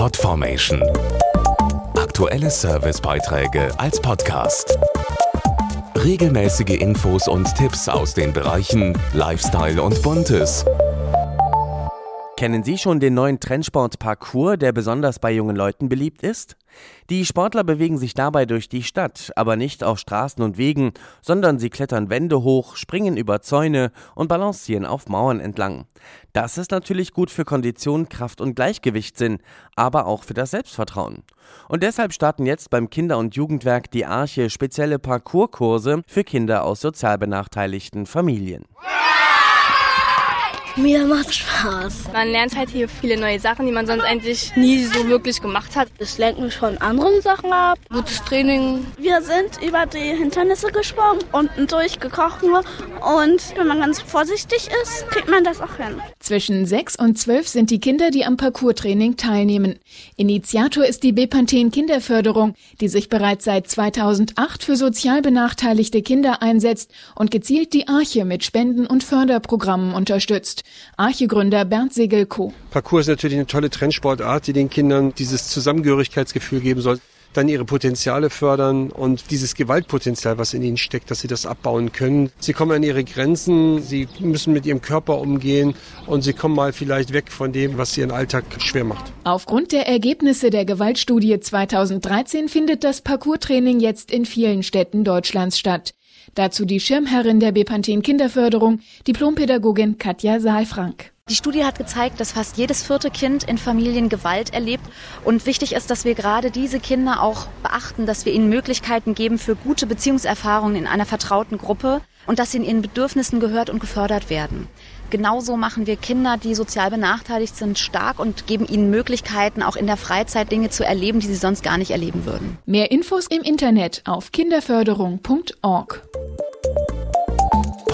Podformation. Aktuelle Servicebeiträge als Podcast. Regelmäßige Infos und Tipps aus den Bereichen Lifestyle und Buntes. Kennen Sie schon den neuen Trendsport Parkour, der besonders bei jungen Leuten beliebt ist? Die Sportler bewegen sich dabei durch die Stadt, aber nicht auf Straßen und Wegen, sondern sie klettern Wände hoch, springen über Zäune und balancieren auf Mauern entlang. Das ist natürlich gut für Kondition, Kraft und Gleichgewichtssinn, aber auch für das Selbstvertrauen. Und deshalb starten jetzt beim Kinder- und Jugendwerk die Arche spezielle Parkourkurse für Kinder aus sozial benachteiligten Familien. Mir macht Spaß. Man lernt halt hier viele neue Sachen, die man sonst eigentlich nie so wirklich gemacht hat. Es lenkt mich von anderen Sachen ab. Gutes Training. Wir sind über die Hindernisse gesprungen, unten durchgekocht und wenn man ganz vorsichtig ist, kriegt man das auch hin. Zwischen sechs und zwölf sind die Kinder, die am Parcours-Training teilnehmen. Initiator ist die Bepanthen Kinderförderung, die sich bereits seit 2008 für sozial benachteiligte Kinder einsetzt und gezielt die Arche mit Spenden und Förderprogrammen unterstützt. Arche-Gründer Bernd Segelko. Parcours ist natürlich eine tolle Trendsportart, die den Kindern dieses Zusammengehörigkeitsgefühl geben soll dann ihre Potenziale fördern und dieses Gewaltpotenzial, was in ihnen steckt, dass sie das abbauen können. Sie kommen an ihre Grenzen, sie müssen mit ihrem Körper umgehen und sie kommen mal vielleicht weg von dem, was ihren Alltag schwer macht. Aufgrund der Ergebnisse der Gewaltstudie 2013 findet das Parcours-Training jetzt in vielen Städten Deutschlands statt. Dazu die Schirmherrin der Bepanthen Kinderförderung, Diplompädagogin Katja Saalfrank. Die Studie hat gezeigt, dass fast jedes vierte Kind in Familien Gewalt erlebt. Und wichtig ist, dass wir gerade diese Kinder auch beachten, dass wir ihnen Möglichkeiten geben für gute Beziehungserfahrungen in einer vertrauten Gruppe und dass sie in ihren Bedürfnissen gehört und gefördert werden. Genauso machen wir Kinder, die sozial benachteiligt sind, stark und geben ihnen Möglichkeiten, auch in der Freizeit Dinge zu erleben, die sie sonst gar nicht erleben würden. Mehr Infos im Internet auf kinderförderung.org.